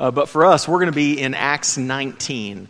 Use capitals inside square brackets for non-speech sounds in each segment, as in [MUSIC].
Uh, but for us, we're going to be in Acts 19.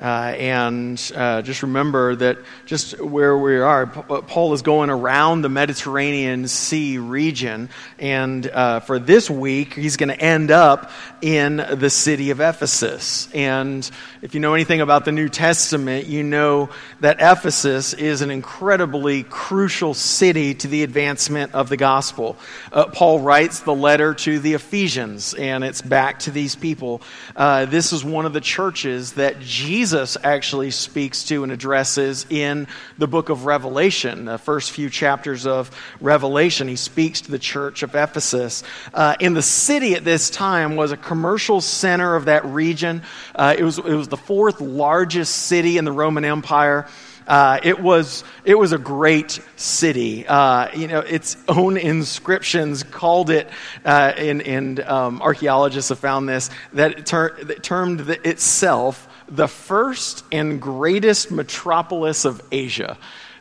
Uh, and uh, just remember that just where we are, Paul is going around the Mediterranean Sea region. And uh, for this week, he's going to end up in the city of Ephesus. And if you know anything about the New Testament, you know that Ephesus is an incredibly crucial city to the advancement of the gospel. Uh, Paul writes the letter to the Ephesians, and it's back to these people. Uh, this is one of the churches that Jesus Jesus actually speaks to and addresses in the book of Revelation, the first few chapters of Revelation. He speaks to the church of Ephesus. Uh, in the city at this time was a commercial center of that region. Uh, it, was, it was the fourth largest city in the Roman Empire. Uh, it was it was a great city. Uh, you know, its own inscriptions called it, uh, and, and um, archaeologists have found this that it, ter- termed the, itself the first and greatest metropolis of Asia.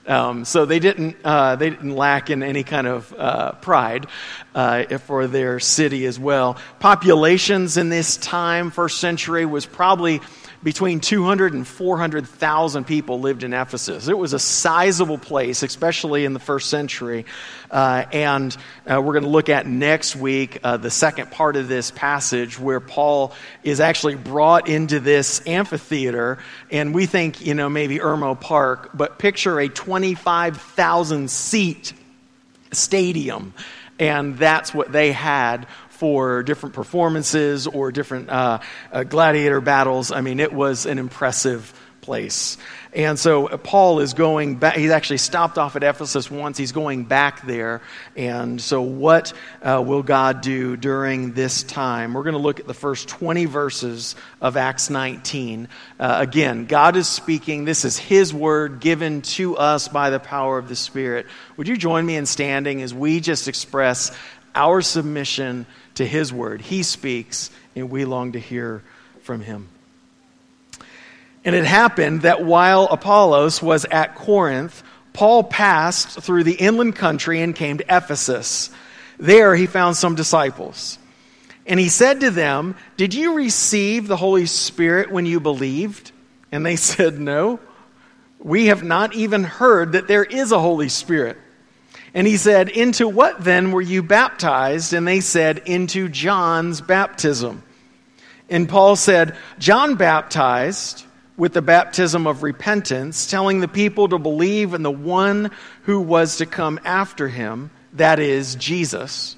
Um, so they didn't, uh, they didn't lack in any kind of uh, pride uh, for their city as well. Populations in this time, first century, was probably between 200 and 400,000 people lived in Ephesus. It was a sizable place, especially in the first century. Uh, and uh, we're going to look at next week uh, the second part of this passage where Paul is actually brought into this amphitheater. And we think, you know, maybe Irmo Park, but picture a 25,000 seat stadium. And that's what they had for different performances or different uh, uh, gladiator battles. I mean, it was an impressive place. And so uh, Paul is going back. He's actually stopped off at Ephesus once. He's going back there. And so, what uh, will God do during this time? We're going to look at the first 20 verses of Acts 19. Uh, again, God is speaking. This is His word given to us by the power of the Spirit. Would you join me in standing as we just express our submission to His word. He speaks, and we long to hear from Him. And it happened that while Apollos was at Corinth, Paul passed through the inland country and came to Ephesus. There he found some disciples. And he said to them, Did you receive the Holy Spirit when you believed? And they [LAUGHS] said, No. We have not even heard that there is a Holy Spirit. And he said, Into what then were you baptized? And they said, Into John's baptism. And Paul said, John baptized with the baptism of repentance, telling the people to believe in the one who was to come after him, that is, Jesus.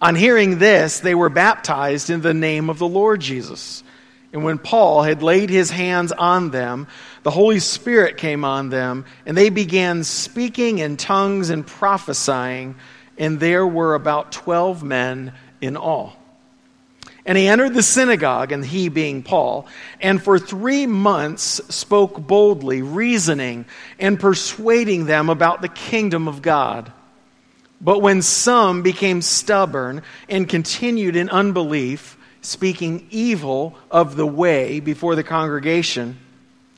On hearing this, they were baptized in the name of the Lord Jesus. And when Paul had laid his hands on them, the Holy Spirit came on them, and they began speaking in tongues and prophesying, and there were about 12 men in all. And he entered the synagogue, and he being Paul, and for three months spoke boldly, reasoning and persuading them about the kingdom of God. But when some became stubborn and continued in unbelief, speaking evil of the way before the congregation,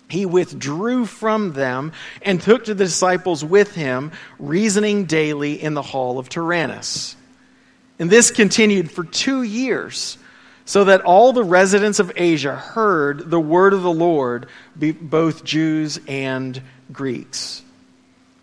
he withdrew from them and took to the disciples with him, reasoning daily in the hall of Tyrannus. And this continued for two years, so that all the residents of Asia heard the word of the Lord, both Jews and Greeks.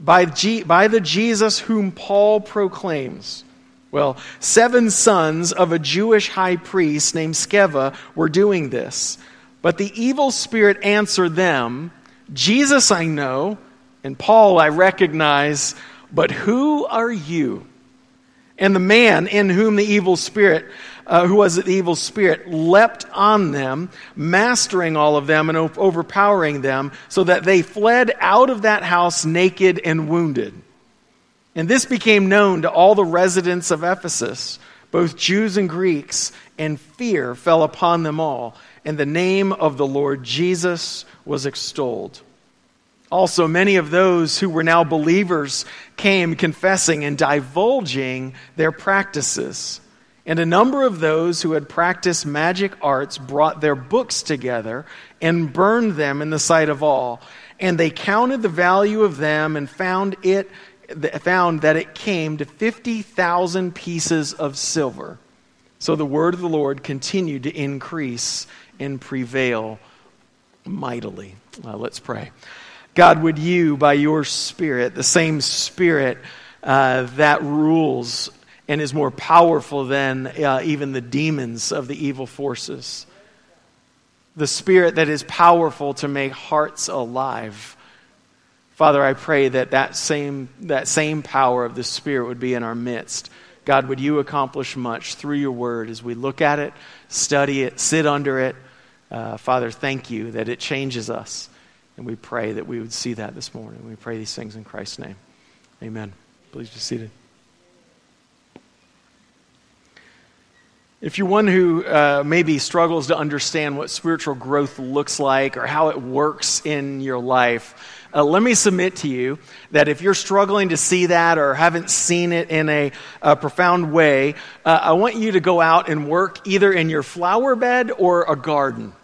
by, G- by the Jesus whom Paul proclaims well, seven sons of a Jewish high priest named Sceva were doing this. But the evil spirit answered them Jesus I know, and Paul I recognize, but who are you? And the man in whom the evil spirit, uh, who was an evil spirit, leapt on them, mastering all of them and overpowering them, so that they fled out of that house naked and wounded. And this became known to all the residents of Ephesus. both Jews and Greeks, and fear fell upon them all, and the name of the Lord Jesus was extolled. Also, many of those who were now believers came confessing and divulging their practices. And a number of those who had practiced magic arts brought their books together and burned them in the sight of all. And they counted the value of them and found it found that it came to 50,000 pieces of silver. So the word of the Lord continued to increase and prevail mightily. Uh, let's pray. God, would you, by your Spirit, the same Spirit uh, that rules and is more powerful than uh, even the demons of the evil forces, the Spirit that is powerful to make hearts alive. Father, I pray that that same, that same power of the Spirit would be in our midst. God, would you accomplish much through your word as we look at it, study it, sit under it? Uh, Father, thank you that it changes us. And we pray that we would see that this morning. We pray these things in Christ's name. Amen. Please be seated. If you're one who uh, maybe struggles to understand what spiritual growth looks like or how it works in your life, uh, let me submit to you that if you're struggling to see that or haven't seen it in a, a profound way, uh, I want you to go out and work either in your flower bed or a garden.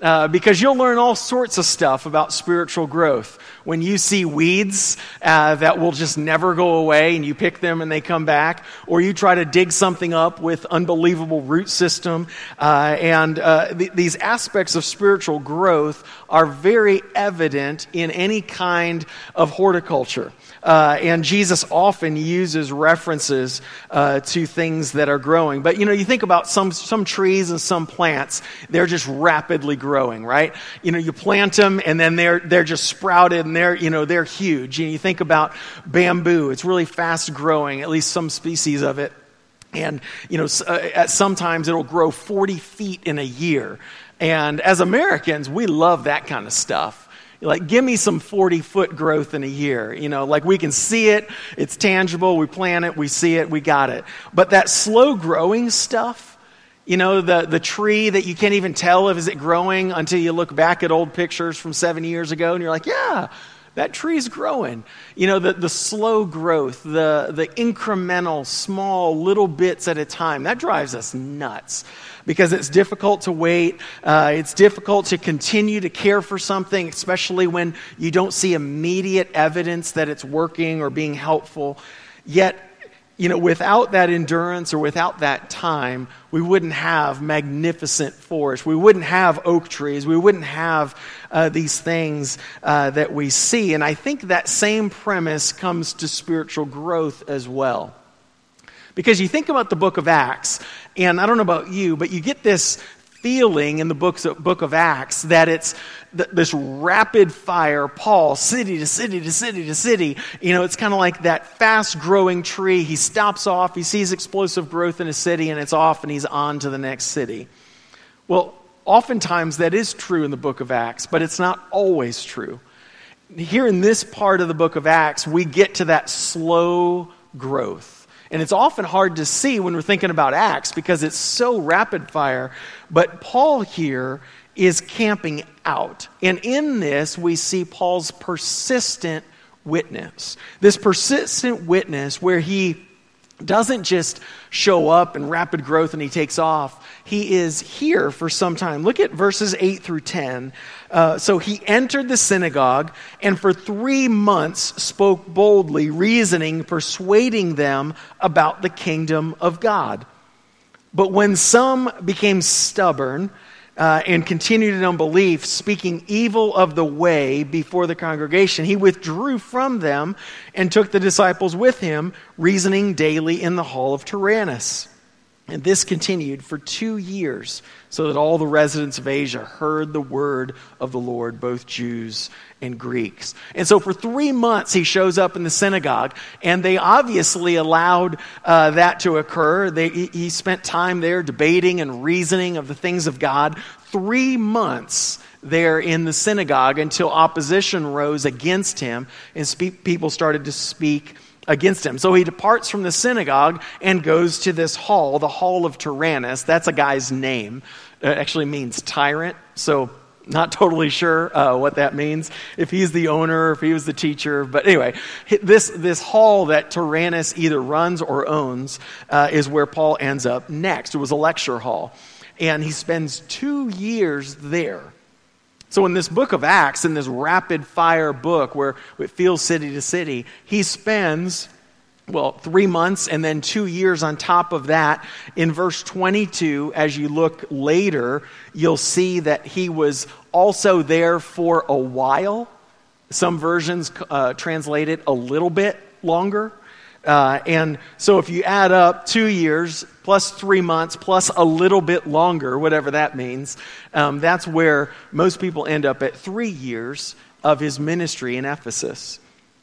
Uh, because you'll learn all sorts of stuff about spiritual growth. When you see weeds uh, that will just never go away and you pick them and they come back, or you try to dig something up with unbelievable root system, uh, and uh, th- these aspects of spiritual growth are very evident in any kind of horticulture. Uh, and Jesus often uses references uh, to things that are growing. But you know, you think about some, some trees and some plants, they're just rapidly growing, right? You know, you plant them and then they're, they're just sprouted and they're, you know, they're huge. And you think about bamboo, it's really fast growing, at least some species of it. And, you know, uh, at sometimes it'll grow 40 feet in a year. And as Americans, we love that kind of stuff like give me some 40 foot growth in a year you know? Like we can see it it's tangible we plant it we see it we got it. But that slow growing stuff you know the, the tree that you can't even tell if is it growing until you look back at old pictures from seven years ago and you're like yeah that tree's growing. You know, the, the slow growth, the, the incremental, small, little bits at a time, that drives us nuts because it's difficult to wait. Uh, it's difficult to continue to care for something, especially when you don't see immediate evidence that it's working or being helpful. Yet, you know, without that endurance or without that time, we wouldn't have magnificent forests. We wouldn't have oak trees. We wouldn't have uh, these things uh, that we see. And I think that same premise comes to spiritual growth as well. Because you think about the book of Acts, and I don't know about you, but you get this feeling in the books book of Acts that it's th- this rapid fire Paul, city to city to city to city. You know, it's kind of like that fast growing tree. He stops off, he sees explosive growth in a city, and it's off, and he's on to the next city. Well, oftentimes that is true in the book of Acts, but it's not always true. Here in this part of the book of Acts, we get to that slow growth. And it's often hard to see when we're thinking about Acts because it's so rapid fire. But Paul here is camping out. And in this, we see Paul's persistent witness. This persistent witness where he doesn't just show up in rapid growth and he takes off. He is here for some time. Look at verses 8 through 10. Uh, so he entered the synagogue and for three months spoke boldly, reasoning, persuading them about the kingdom of God. But when some became stubborn, uh, and continued in unbelief, speaking evil of the way before the congregation, he withdrew from them and took the disciples with him, reasoning daily in the hall of Tyrannus. And this continued for two years, so that all the residents of Asia heard the word of the Lord, both Jews and Greeks. And so for three months, he shows up in the synagogue, and they obviously allowed uh, that to occur. They, he spent time there debating and reasoning of the things of God. Three months there in the synagogue until opposition rose against him, and spe- people started to speak against him. So he departs from the synagogue and goes to this hall, the Hall of Tyrannus. That's a guy's name. It actually means tyrant. So not totally sure uh, what that means, if he's the owner, if he was the teacher. But anyway, this, this hall that Tyrannus either runs or owns uh, is where Paul ends up next. It was a lecture hall. And he spends two years there. So, in this book of Acts, in this rapid fire book where it feels city to city, he spends well, three months and then two years on top of that. In verse 22, as you look later, you'll see that he was also there for a while. Some versions uh, translate it a little bit longer. Uh, and so if you add up two years plus three months plus a little bit longer, whatever that means, um, that's where most people end up at three years of his ministry in Ephesus.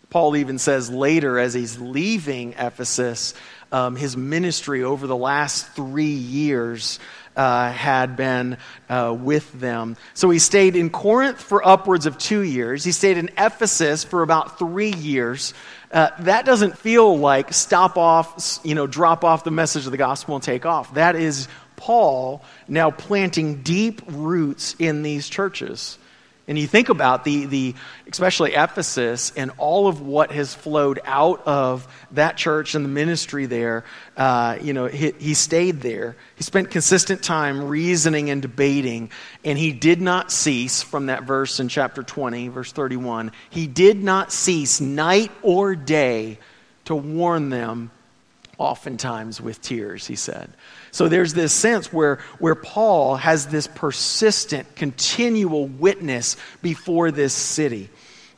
Paul even says later, as he's leaving Ephesus, um, his ministry over the last three years uh, had been uh, with them. So he stayed in Corinth for upwards of two years. He stayed in Ephesus for about three years. Uh, that doesn't feel like stop off, you know, drop off the message of the gospel and take off. That is Paul now planting deep roots in these churches. And you think about the, the, especially Ephesus and all of what has flowed out of that church and the ministry there. Uh, you know, he, he stayed there. He spent consistent time reasoning and debating, and he did not cease from that verse in chapter 20, verse 31. He did not cease night or day to warn them, oftentimes with tears, he said. So there's this sense where, where Paul has this persistent, continual witness before this city.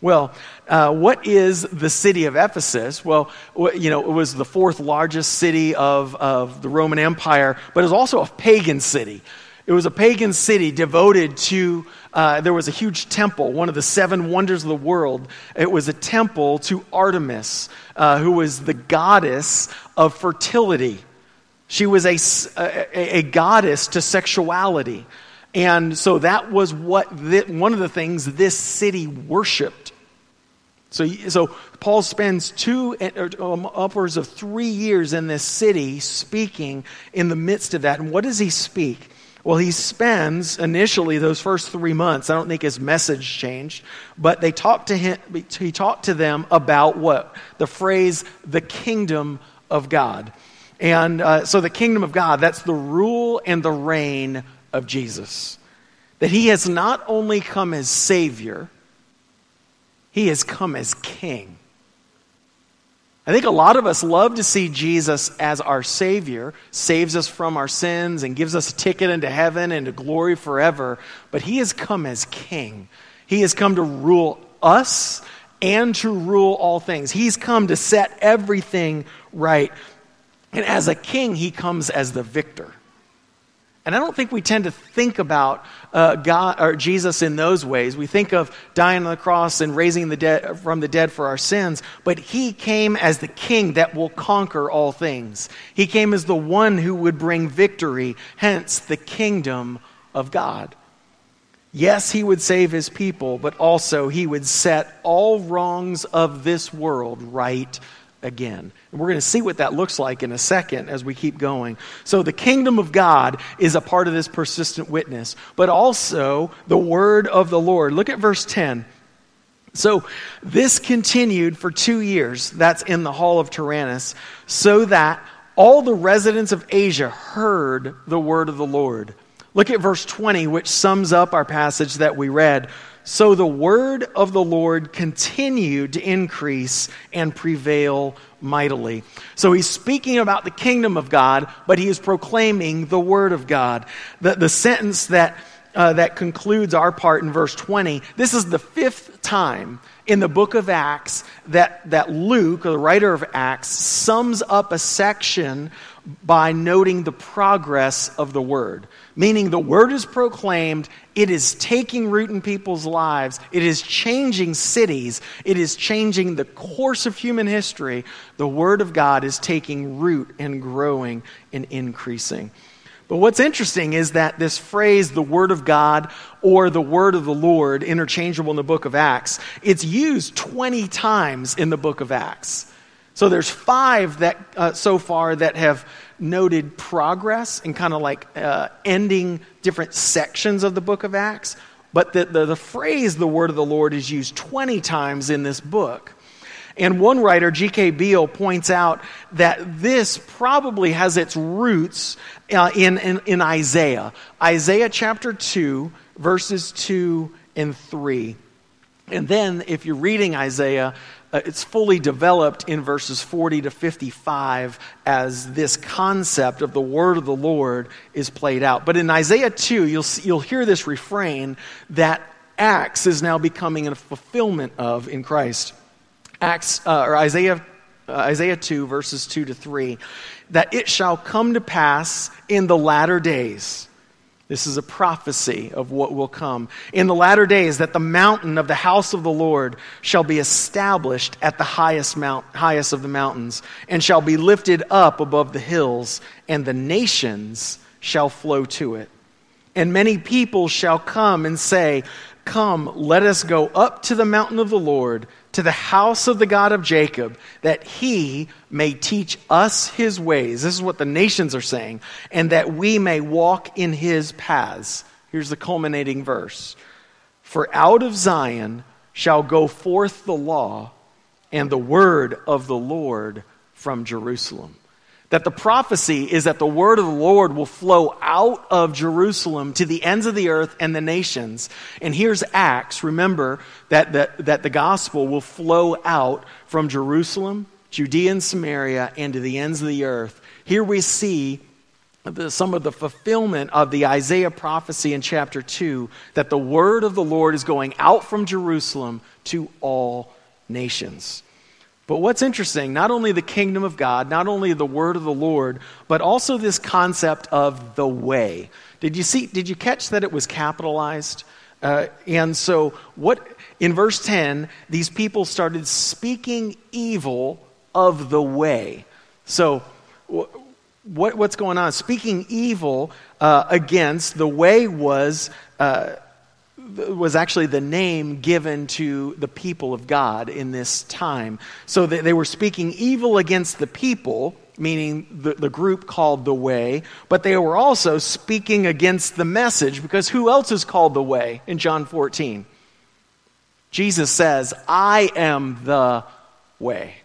Well, uh, what is the city of Ephesus? Well, you know, it was the fourth largest city of, of the Roman Empire, but it was also a pagan city. It was a pagan city devoted to, uh, there was a huge temple, one of the seven wonders of the world. It was a temple to Artemis, uh, who was the goddess of fertility. She was a, a, a goddess to sexuality. And so that was what the, one of the things this city worshiped. So, so Paul spends two, um, upwards of three years in this city speaking in the midst of that. And what does he speak? Well, he spends initially those first three months. I don't think his message changed, but they talked to him. He talked to them about what the phrase "the kingdom of God." And uh, so the kingdom of God, that's the rule and the reign of Jesus. That he has not only come as Savior, he has come as King. I think a lot of us love to see Jesus as our Savior, saves us from our sins, and gives us a ticket into heaven and to glory forever. But He has come as King. He has come to rule us and to rule all things. He's come to set everything right. And as a king, he comes as the victor. And I don't think we tend to think about uh, God or Jesus in those ways. We think of dying on the cross and raising the dead from the dead for our sins, but he came as the king that will conquer all things. He came as the one who would bring victory, hence the kingdom of God. Yes, he would save his people, but also he would set all wrongs of this world right again. And we're going to see what that looks like in a second as we keep going. So, the kingdom of God is a part of this persistent witness, but also the word of the Lord. Look at verse 10. So, this continued for two years. That's in the hall of Tyrannus, so that all the residents of Asia heard the word of the Lord. Look at verse 20, which sums up our passage that we read. So the word of the Lord continued to increase and prevail mightily. So he's speaking about the kingdom of God, but he is proclaiming the word of God. The, the sentence that, uh, that concludes our part in verse 20 this is the fifth time in the book of Acts that, that Luke, the writer of Acts, sums up a section by noting the progress of the word. Meaning, the word is proclaimed, it is taking root in people's lives, it is changing cities, it is changing the course of human history. The word of God is taking root and growing and increasing. But what's interesting is that this phrase, the Word of God or the Word of the Lord, interchangeable in the book of Acts, it's used 20 times in the book of Acts. So there's five that uh, so far that have noted progress and kind of like uh, ending different sections of the book of Acts. But the, the, the phrase, the word of the Lord, is used 20 times in this book. And one writer, G.K. Beale, points out that this probably has its roots uh, in, in, in Isaiah. Isaiah chapter 2, verses 2 and 3. And then, if you're reading Isaiah, uh, it's fully developed in verses 40 to 55 as this concept of the word of the Lord is played out. But in Isaiah 2, you'll, see, you'll hear this refrain that Acts is now becoming a fulfillment of in Christ. Acts, uh, or Isaiah, uh, Isaiah 2, verses 2 to 3, that it shall come to pass in the latter days this is a prophecy of what will come. In the latter days, that the mountain of the house of the Lord shall be established at the highest, mount, highest of the mountains, and shall be lifted up above the hills, and the nations shall flow to it. And many people shall come and say, Come, let us go up to the mountain of the Lord to the house of the God of Jacob, that he may teach us his ways. This is what the nations are saying, and that we may walk in his paths. Here's the culminating verse For out of Zion shall go forth the law and the word of the Lord from Jerusalem that the prophecy is that the word of the Lord will flow out of Jerusalem to the ends of the earth and the nations. And here's Acts. Remember that, that, that the gospel will flow out from Jerusalem, Judea and Samaria, and to the ends of the earth. Here we see the, some of the fulfillment of the Isaiah prophecy in chapter 2 that the word of the Lord is going out from Jerusalem to all nations. But what's interesting, not only the kingdom of God, not only the word of the Lord, but also this concept of the way. Did you see, did you catch that it was capitalized? Uh, and so, what, in verse 10, these people started speaking evil of the way. So, what, what's going on? Speaking evil uh, against the way was uh, was actually the name given to the people of God in this time. So they were speaking evil against the people, meaning the, the group called the Way, but they were also speaking against the message because who else is called the Way in John 14? Jesus says, I am the way.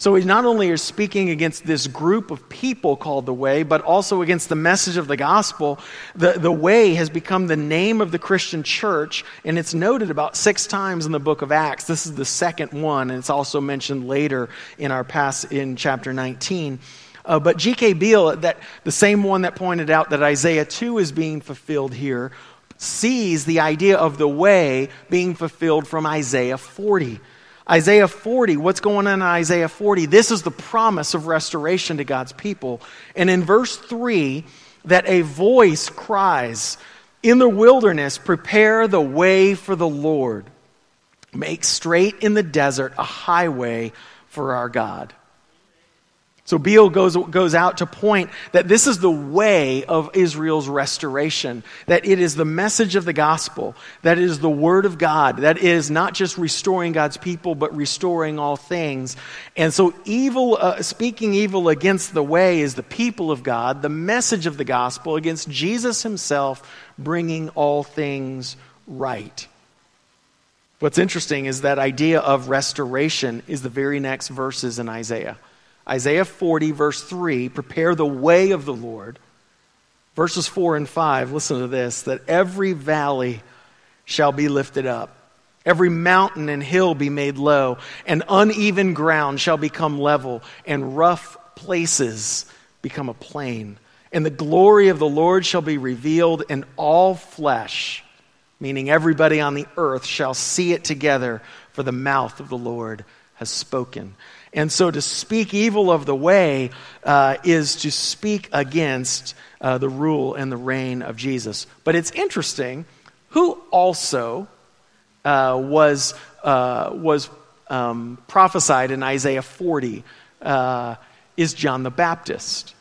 So he not only is speaking against this group of people called the Way, but also against the message of the gospel. The, the Way has become the name of the Christian church, and it's noted about six times in the book of Acts. This is the second one, and it's also mentioned later in our past in chapter 19. Uh, but G.K. Beale, that the same one that pointed out that Isaiah 2 is being fulfilled here, sees the idea of the way being fulfilled from Isaiah 40. Isaiah 40, what's going on in Isaiah 40? This is the promise of restoration to God's people. And in verse 3, that a voice cries, In the wilderness, prepare the way for the Lord. Make straight in the desert a highway for our God. So Beale goes, goes out to point that this is the way of Israel's restoration, that it is the message of the gospel, that it is the word of God, that is not just restoring God's people, but restoring all things. And so evil, uh, speaking evil against the way is the people of God, the message of the gospel against Jesus himself, bringing all things right. What's interesting is that idea of restoration is the very next verses in Isaiah. Isaiah 40, verse 3 prepare the way of the Lord. Verses 4 and 5, listen to this that every valley shall be lifted up, every mountain and hill be made low, and uneven ground shall become level, and rough places become a plain. And the glory of the Lord shall be revealed, and all flesh, meaning everybody on the earth, shall see it together, for the mouth of the Lord has spoken. And so to speak evil of the way uh, is to speak against uh, the rule and the reign of Jesus. But it's interesting who also uh, was, uh, was um, prophesied in Isaiah 40 uh, is John the Baptist.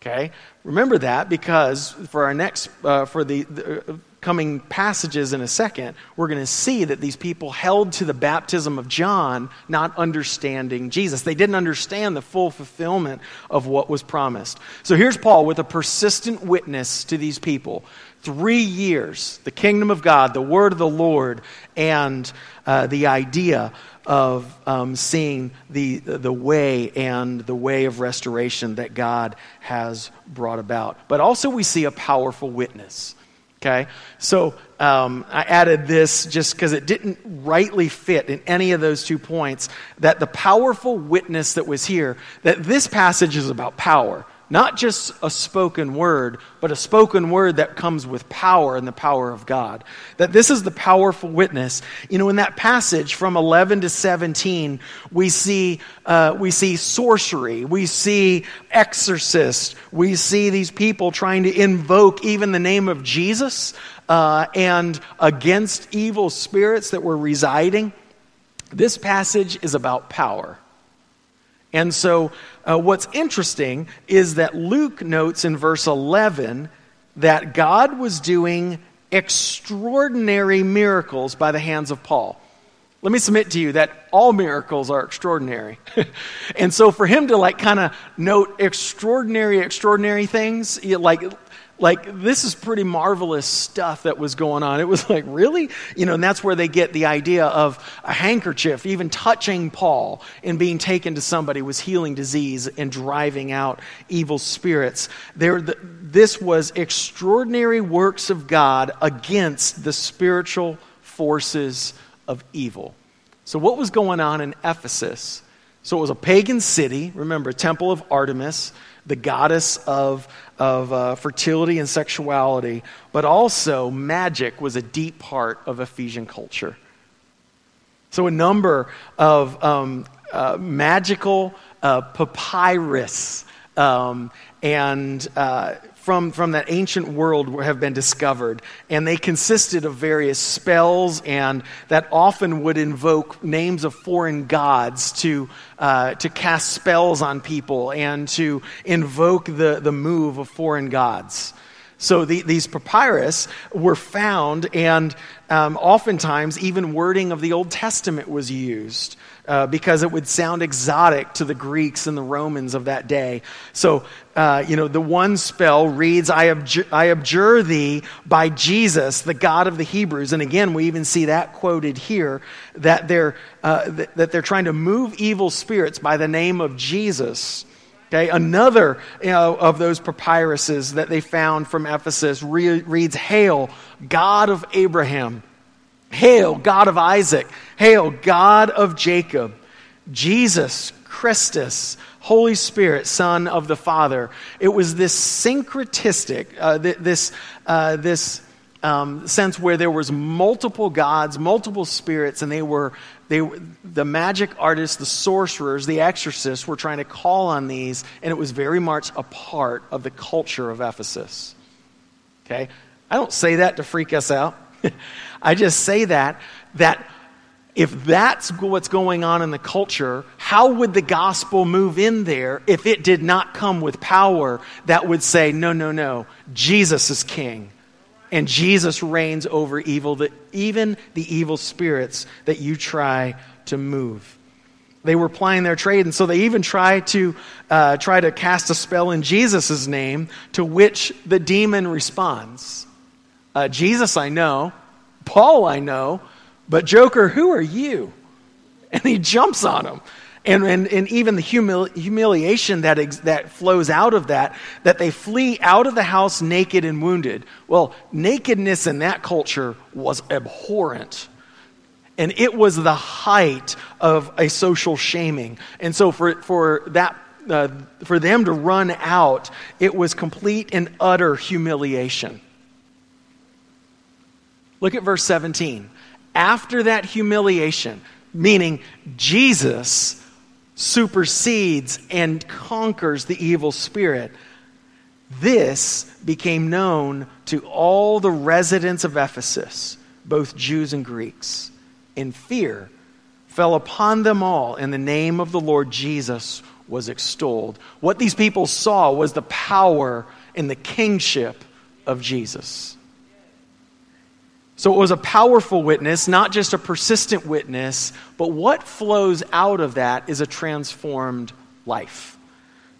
Okay? Remember that because for our next, uh, for the, the coming passages in a second, we're going to see that these people held to the baptism of John, not understanding Jesus. They didn't understand the full fulfillment of what was promised. So here's Paul with a persistent witness to these people. Three years, the kingdom of God, the word of the Lord, and uh, the idea of um, seeing the, the way and the way of restoration that God has brought about. But also, we see a powerful witness. Okay? So um, I added this just because it didn't rightly fit in any of those two points that the powerful witness that was here, that this passage is about power. Not just a spoken word, but a spoken word that comes with power and the power of God. That this is the powerful witness. You know, in that passage from 11 to 17, we see, uh, we see sorcery, we see exorcist, we see these people trying to invoke even the name of Jesus uh, and against evil spirits that were residing. This passage is about power. And so, uh, what's interesting is that Luke notes in verse 11 that God was doing extraordinary miracles by the hands of Paul. Let me submit to you that all miracles are extraordinary. [LAUGHS] and so for him to like kind of note extraordinary, extraordinary things, like like this is pretty marvelous stuff that was going on. It was like, really? You know, and that's where they get the idea of a handkerchief, even touching Paul and being taken to somebody was healing disease and driving out evil spirits. There, the, this was extraordinary works of God against the spiritual forces of evil. So, what was going on in Ephesus? So, it was a pagan city, remember, temple of Artemis the goddess of, of uh, fertility and sexuality, but also magic was a deep part of Ephesian culture. So, a number of um, uh, magical uh, papyrus um, and uh, from, from that ancient world have been discovered. And they consisted of various spells, and that often would invoke names of foreign gods to, uh, to cast spells on people and to invoke the, the move of foreign gods. So the, these papyrus were found, and um, oftentimes even wording of the Old Testament was used uh, because it would sound exotic to the Greeks and the Romans of that day. So, uh, you know, the one spell reads, I abjure, I abjure thee by Jesus, the God of the Hebrews. And again, we even see that quoted here that they're, uh, th- that they're trying to move evil spirits by the name of Jesus. Okay, another you know, of those papyruses that they found from Ephesus re- reads, Hail, God of Abraham. Hail, God of Isaac. Hail, God of Jacob. Jesus, Christus, Holy Spirit, Son of the Father. It was this syncretistic, uh, this, uh, this um, sense where there was multiple gods, multiple spirits, and they were, they, the magic artists, the sorcerers, the exorcists were trying to call on these, and it was very much a part of the culture of Ephesus. Okay? I don't say that to freak us out. [LAUGHS] I just say that, that if that's what's going on in the culture, how would the gospel move in there if it did not come with power that would say, no, no, no, Jesus is king? And Jesus reigns over evil, that even the evil spirits that you try to move. They were plying their trade, and so they even try to uh, try to cast a spell in Jesus' name, to which the demon responds. Uh, Jesus, I know. Paul, I know. But, Joker, who are you? [LAUGHS] And he jumps on him. And, and, and even the humili- humiliation that, ex- that flows out of that, that they flee out of the house naked and wounded. Well, nakedness in that culture was abhorrent. And it was the height of a social shaming. And so for, for that uh, for them to run out, it was complete and utter humiliation. Look at verse 17. After that humiliation, meaning Jesus supersedes and conquers the evil spirit, this became known to all the residents of Ephesus, both Jews and Greeks. And fear fell upon them all, and the name of the Lord Jesus was extolled. What these people saw was the power and the kingship of Jesus. So it was a powerful witness, not just a persistent witness, but what flows out of that is a transformed life.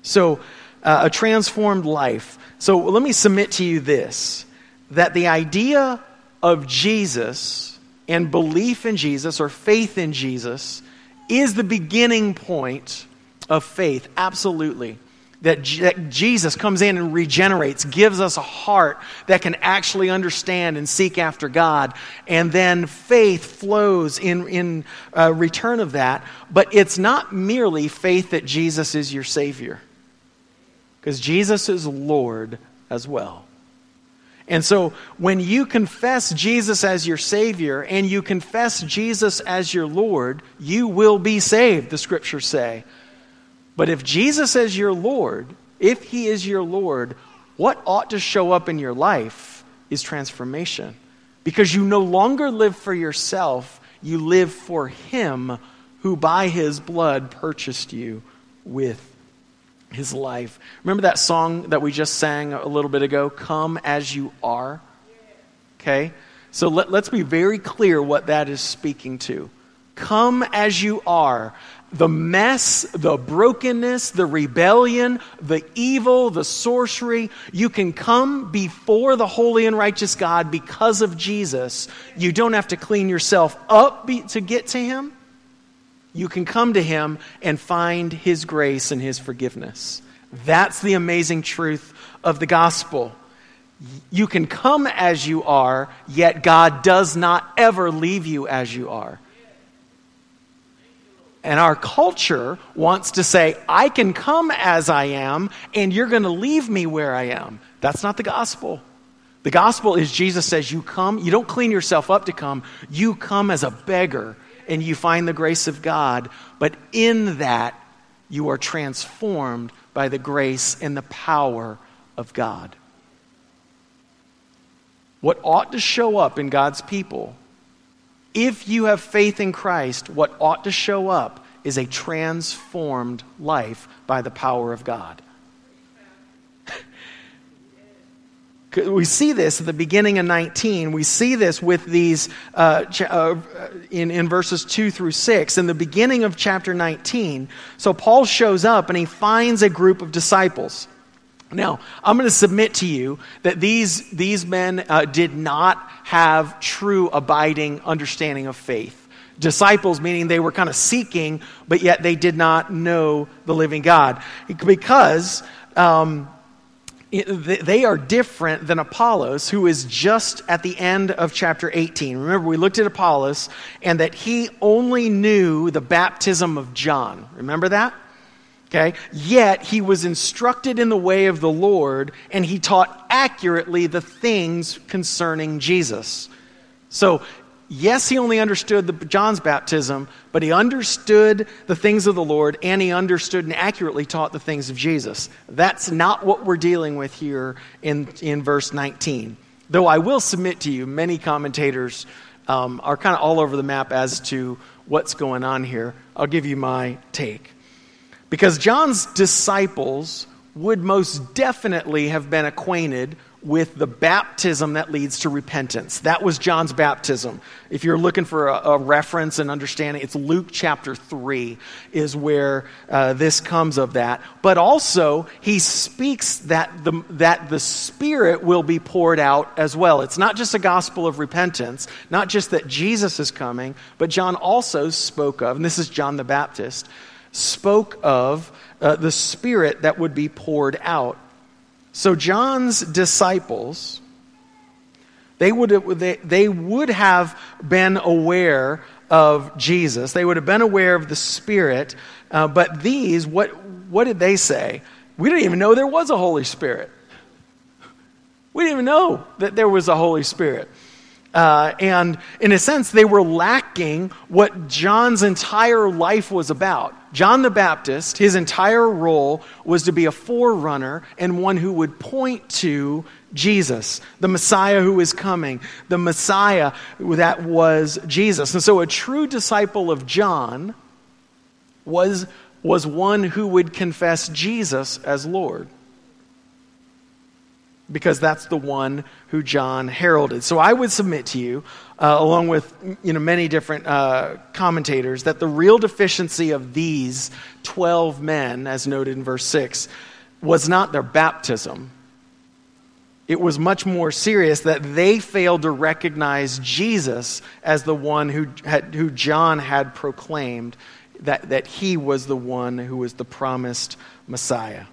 So, uh, a transformed life. So, let me submit to you this that the idea of Jesus and belief in Jesus or faith in Jesus is the beginning point of faith. Absolutely. That, that Jesus comes in and regenerates, gives us a heart that can actually understand and seek after God. And then faith flows in, in uh, return of that. But it's not merely faith that Jesus is your Savior, because Jesus is Lord as well. And so when you confess Jesus as your Savior and you confess Jesus as your Lord, you will be saved, the scriptures say. But if Jesus is your Lord, if He is your Lord, what ought to show up in your life is transformation. Because you no longer live for yourself, you live for Him who by His blood purchased you with his life. Remember that song that we just sang a little bit ago, Come As You Are? Okay? So let, let's be very clear what that is speaking to. Come as you are. The mess, the brokenness, the rebellion, the evil, the sorcery, you can come before the holy and righteous God because of Jesus. You don't have to clean yourself up to get to Him you can come to Him and find His grace and His forgiveness. That's the amazing truth of the gospel. You can come as you are, yet God does not ever leave you as you are. And our culture wants to say, I can come as I am, and you're going to leave me where I am. That's not the gospel. The gospel is Jesus says, You come, you don't clean yourself up to come, you come as a beggar and you find the grace of God. But in that, you are transformed by the grace and the power of God. What ought to show up in God's people, if you have faith in Christ, what ought to show up is a transformed life by the power of God. [LAUGHS] We see this at the beginning of 19. We see this with these uh, uh, in, in verses 2 through 6. In the beginning of chapter 19, so Paul shows up and he finds a group of disciples. Now, I'm going to submit to you that these, these men uh, did not have true abiding understanding of faith. Disciples, meaning they were kind of seeking, but yet they did not know the living God. Because. Um, they are different than Apollos, who is just at the end of chapter 18. Remember, we looked at Apollos and that he only knew the baptism of John. Remember that? Okay? Yet he was instructed in the way of the Lord and he taught accurately the things concerning Jesus. So yes, he only understood the, John's baptism, but he understood the things of the Lord and he understood and accurately taught the things of Jesus. That's not what we're dealing with here in, in verse 19. Though I will submit to you, many commentators um, are kind of all over the map as to what's going on here. I'll give you my take. Because John's disciples would most definitely have been acquainted with the baptism that leads to repentance. That was John's baptism. If you're looking for a, a reference and understanding, it's Luke chapter 3 is where uh, this comes of that. But also, he speaks that the, that the Spirit will be poured out as well. It's not just a gospel of repentance, not just that Jesus is coming, but John also spoke of, and this is John the Baptist, spoke of uh, the Spirit that would be poured out so John's disciples, they would, they, they would have been aware of Jesus. They would have been aware of the Spirit. Uh, but these, what, what did they say? We didn't even know there was a Holy Spirit. We didn't even know that there was a Holy Spirit. Uh, and in a sense, they were lacking what John's entire life was about. John the Baptist, his entire role was to be a forerunner and one who would point to Jesus, the Messiah who is coming, the Messiah that was Jesus. And so a true disciple of John was was one who would confess Jesus as Lord. Because that's the one who John heralded. So I would submit to you, uh, along with you know, many different uh, commentators, that the real deficiency of these 12 men, as noted in verse 6, was not their baptism. It was much more serious that they failed to recognize Jesus as the one who, had, who John had proclaimed that, that he was the one who was the promised Messiah.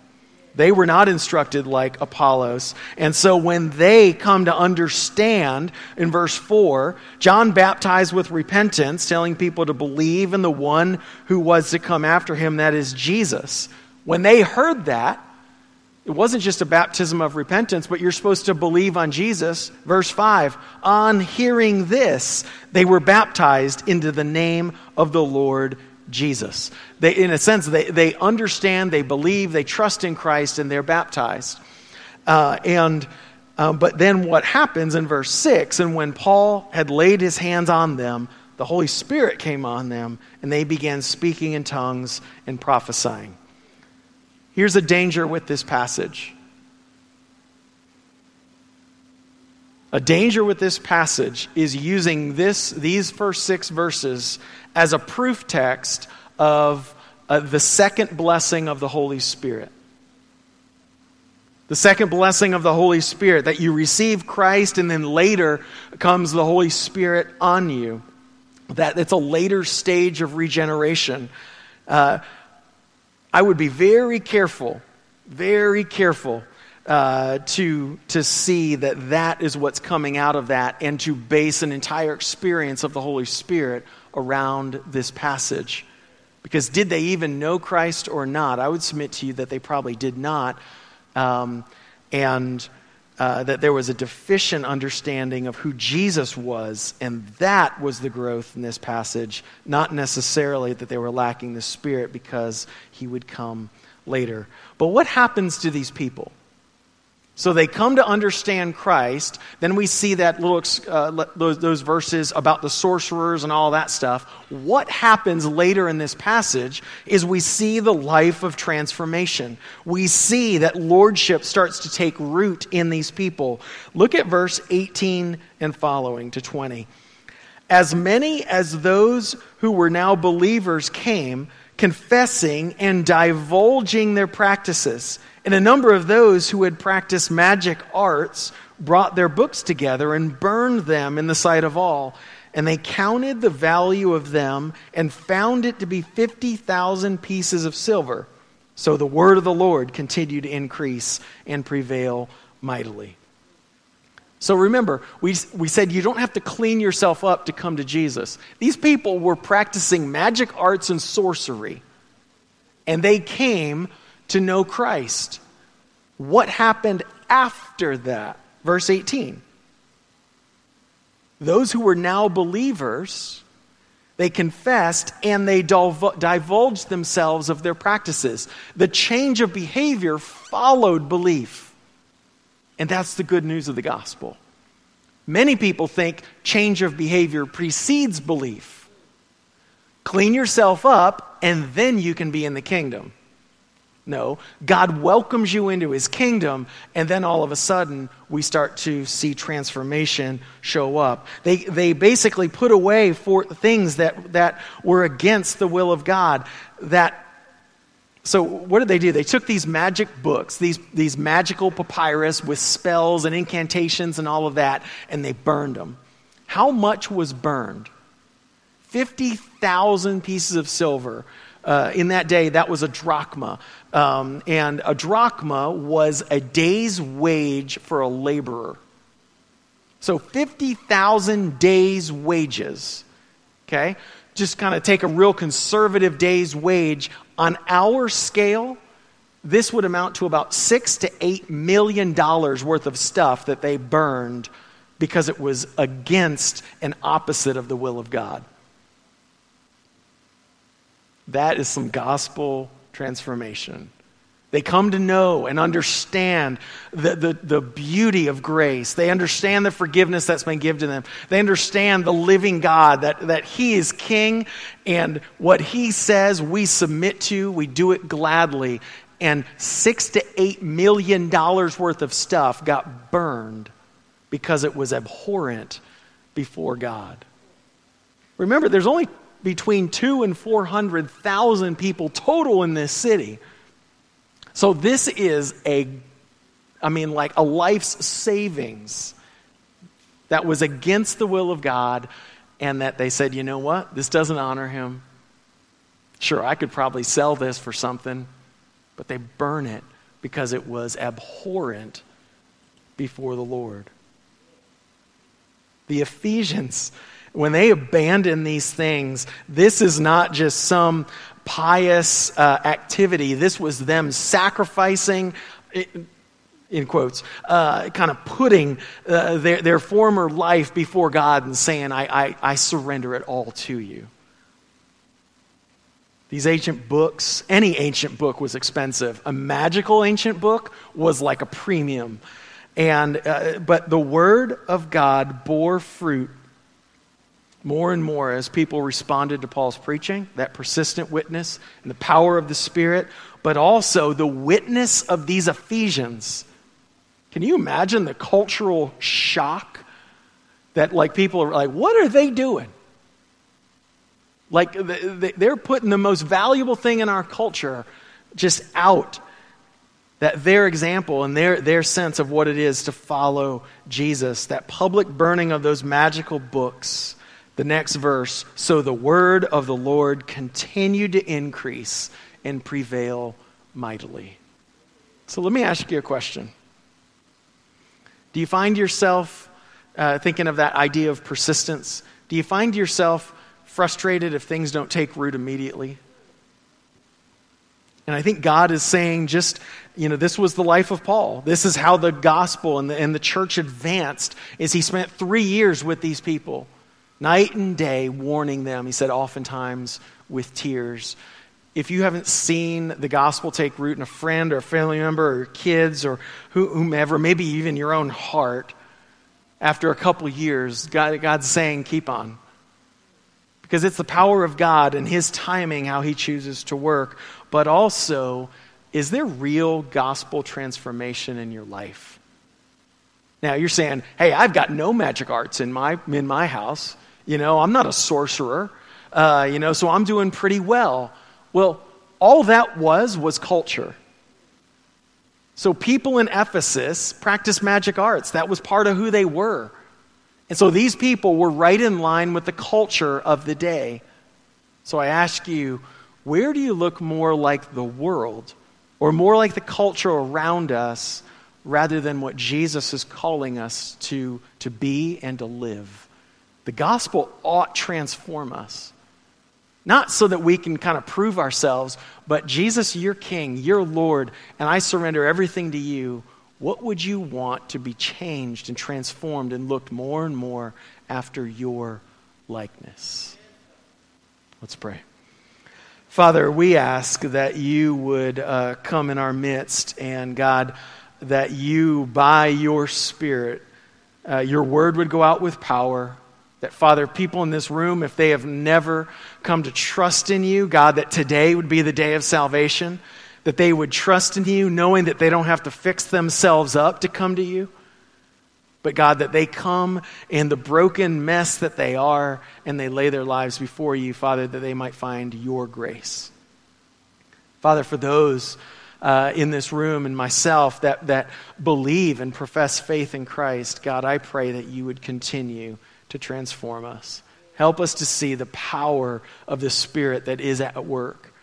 They were not instructed like Apollos. And so when they come to understand in verse 4, John baptized with repentance, telling people to believe in the one who was to come after him, that is Jesus. When they heard that, it wasn't just a baptism of repentance, but you're supposed to believe on Jesus. Verse 5 On hearing this, they were baptized into the name of the Lord Jesus. They, in a sense, they, they understand, they believe, they trust in Christ, and they're baptized. Uh, and uh, but then what happens in verse 6 and when Paul had laid his hands on them, the Holy Spirit came on them, and they began speaking in tongues and prophesying. Here's a danger with this passage. A danger with this passage is using this, these first six verses as a proof text of uh, the second blessing of the Holy Spirit. The second blessing of the Holy Spirit, that you receive Christ and then later comes the Holy Spirit on you. That it's a later stage of regeneration. Uh, I would be very careful, very careful uh, to, to see that that is what's coming out of that and to base an entire experience of the Holy Spirit around this passage. Because did they even know Christ or not? I would submit to you that they probably did not. Um, and uh, that there was a deficient understanding of who Jesus was, and that was the growth in this passage, not necessarily that they were lacking the Spirit because he would come later. But what happens to these people? So they come to understand Christ. Then we see that little uh, those, those verses about the sorcerers and all that stuff. What happens later in this passage is we see the life of transformation. We see that lordship starts to take root in these people. Look at verse 18 and following to 20. As many as those who were now believers came, confessing and divulging their practices. And a number of those who had practiced magic arts brought their books together and burned them in the sight of all. And they counted the value of them and found it to be 50,000 pieces of silver. So the word of the Lord continued to increase and prevail mightily. So remember, we, we said you don't have to clean yourself up to come to Jesus. These people were practicing magic arts and sorcery, and they came to know Christ. What happened after that? Verse 18. Those who were now believers, they confessed and they divulged themselves of their practices. The change of behavior followed belief. And that's the good news of the gospel. Many people think change of behavior precedes belief. Clean yourself up, and then you can be in the kingdom. No, God welcomes you into his kingdom, and then all of a sudden we start to see transformation show up. They, they basically put away for things that, that were against the will of God. That, so, what did they do? They took these magic books, these, these magical papyrus with spells and incantations and all of that, and they burned them. How much was burned? 50,000 pieces of silver uh, in that day, that was a drachma. Um, and a drachma was a day's wage for a laborer. So 50,000 days' wages, okay? Just kind of take a real conservative day's wage. On our scale, this would amount to about six to eight million dollars worth of stuff that they burned because it was against and opposite of the will of God. That is some gospel transformation. They come to know and understand the, the, the, beauty of grace. They understand the forgiveness that's been given to them. They understand the living God, that, that He is King, and what He says we submit to, we do it gladly. And six to eight million dollars worth of stuff got burned because it was abhorrent before God. Remember, there's only between two and 400,000 people total in this city. So this is a, I mean, like a life's savings that was against the will of God, and that they said, you know what? This doesn't honor him. Sure, I could probably sell this for something, but they burn it because it was abhorrent before the Lord. The Ephesians, when they abandon these things, this is not just some pious uh, activity. This was them sacrificing, in quotes, uh, kind of putting uh, their, their former life before God and saying, I, I, I surrender it all to you. These ancient books, any ancient book was expensive. A magical ancient book was like a premium. And, uh, but the Word of God bore fruit more and more as people responded to Paul's preaching, that persistent witness and the power of the Spirit, but also the witness of these Ephesians. Can you imagine the cultural shock that, like, people are like, what are they doing? Like, they're putting the most valuable thing in our culture just out. That their example and their, their sense of what it is to follow Jesus, that public burning of those magical books the next verse so the word of the Lord continued to increase and prevail mightily. So let me ask you a question. Do you find yourself uh, thinking of that idea of persistence? Do you find yourself frustrated if things don't take root immediately? And I think God is saying, just, you know, this was the life of Paul. This is how the gospel and the, and the church advanced, is he spent three years with these people night and day warning them. He said, oftentimes with tears. If you haven't seen the gospel take root in a friend or a family member or kids or whomever, maybe even your own heart, after a couple years, God, God's saying, keep on. Because it's the power of God and His timing, how He chooses to work. But also, is there real gospel transformation in your life? Now, you're saying, hey, I've got no magic arts in my, in my house. You know, I'm not a sorcerer, uh, you know, so I'm doing pretty well. Well, all that was was culture. So people in Ephesus practiced magic arts. That was part of who they were. And so these people were right in line with the culture of the day. So I ask you, where do you look more like the world or more like the culture around us rather than what Jesus is calling us to, to be and to live? The gospel ought transform us. Not so that we can kind of prove ourselves, but Jesus, you're King, you're Lord, and I surrender everything to you. What would you want to be changed and transformed and looked more and more after your likeness? Let's pray. Father, we ask that you would uh, come in our midst, and God, that you, by your Spirit, uh, your word would go out with power that, Father, people in this room, if they have never come to trust in you, God, that today would be the day of salvation, that they would trust in you, knowing that they don't have to fix themselves up to come to you. But God, that they come in the broken mess that they are and they lay their lives before you, Father, that they might find your grace. Father, for those uh, in this room and myself that, that believe and profess faith in Christ, God, I pray that you would continue to transform us. Help us to see the power of the Spirit that is at work.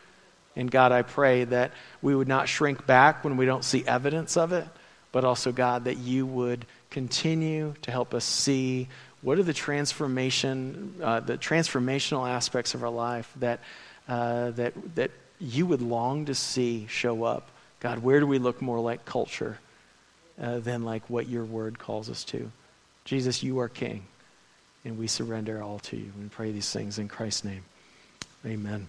And God, I pray that we would not shrink back when we don't see evidence of it, but also, God, that you would continue to help us see what are the transformation, uh, the transformational aspects of our life that, uh, that, that you would long to see show up. God, where do we look more like culture uh, than like what your word calls us to? Jesus, you are King and we surrender all to you. And pray these things in Christ's name. Amen.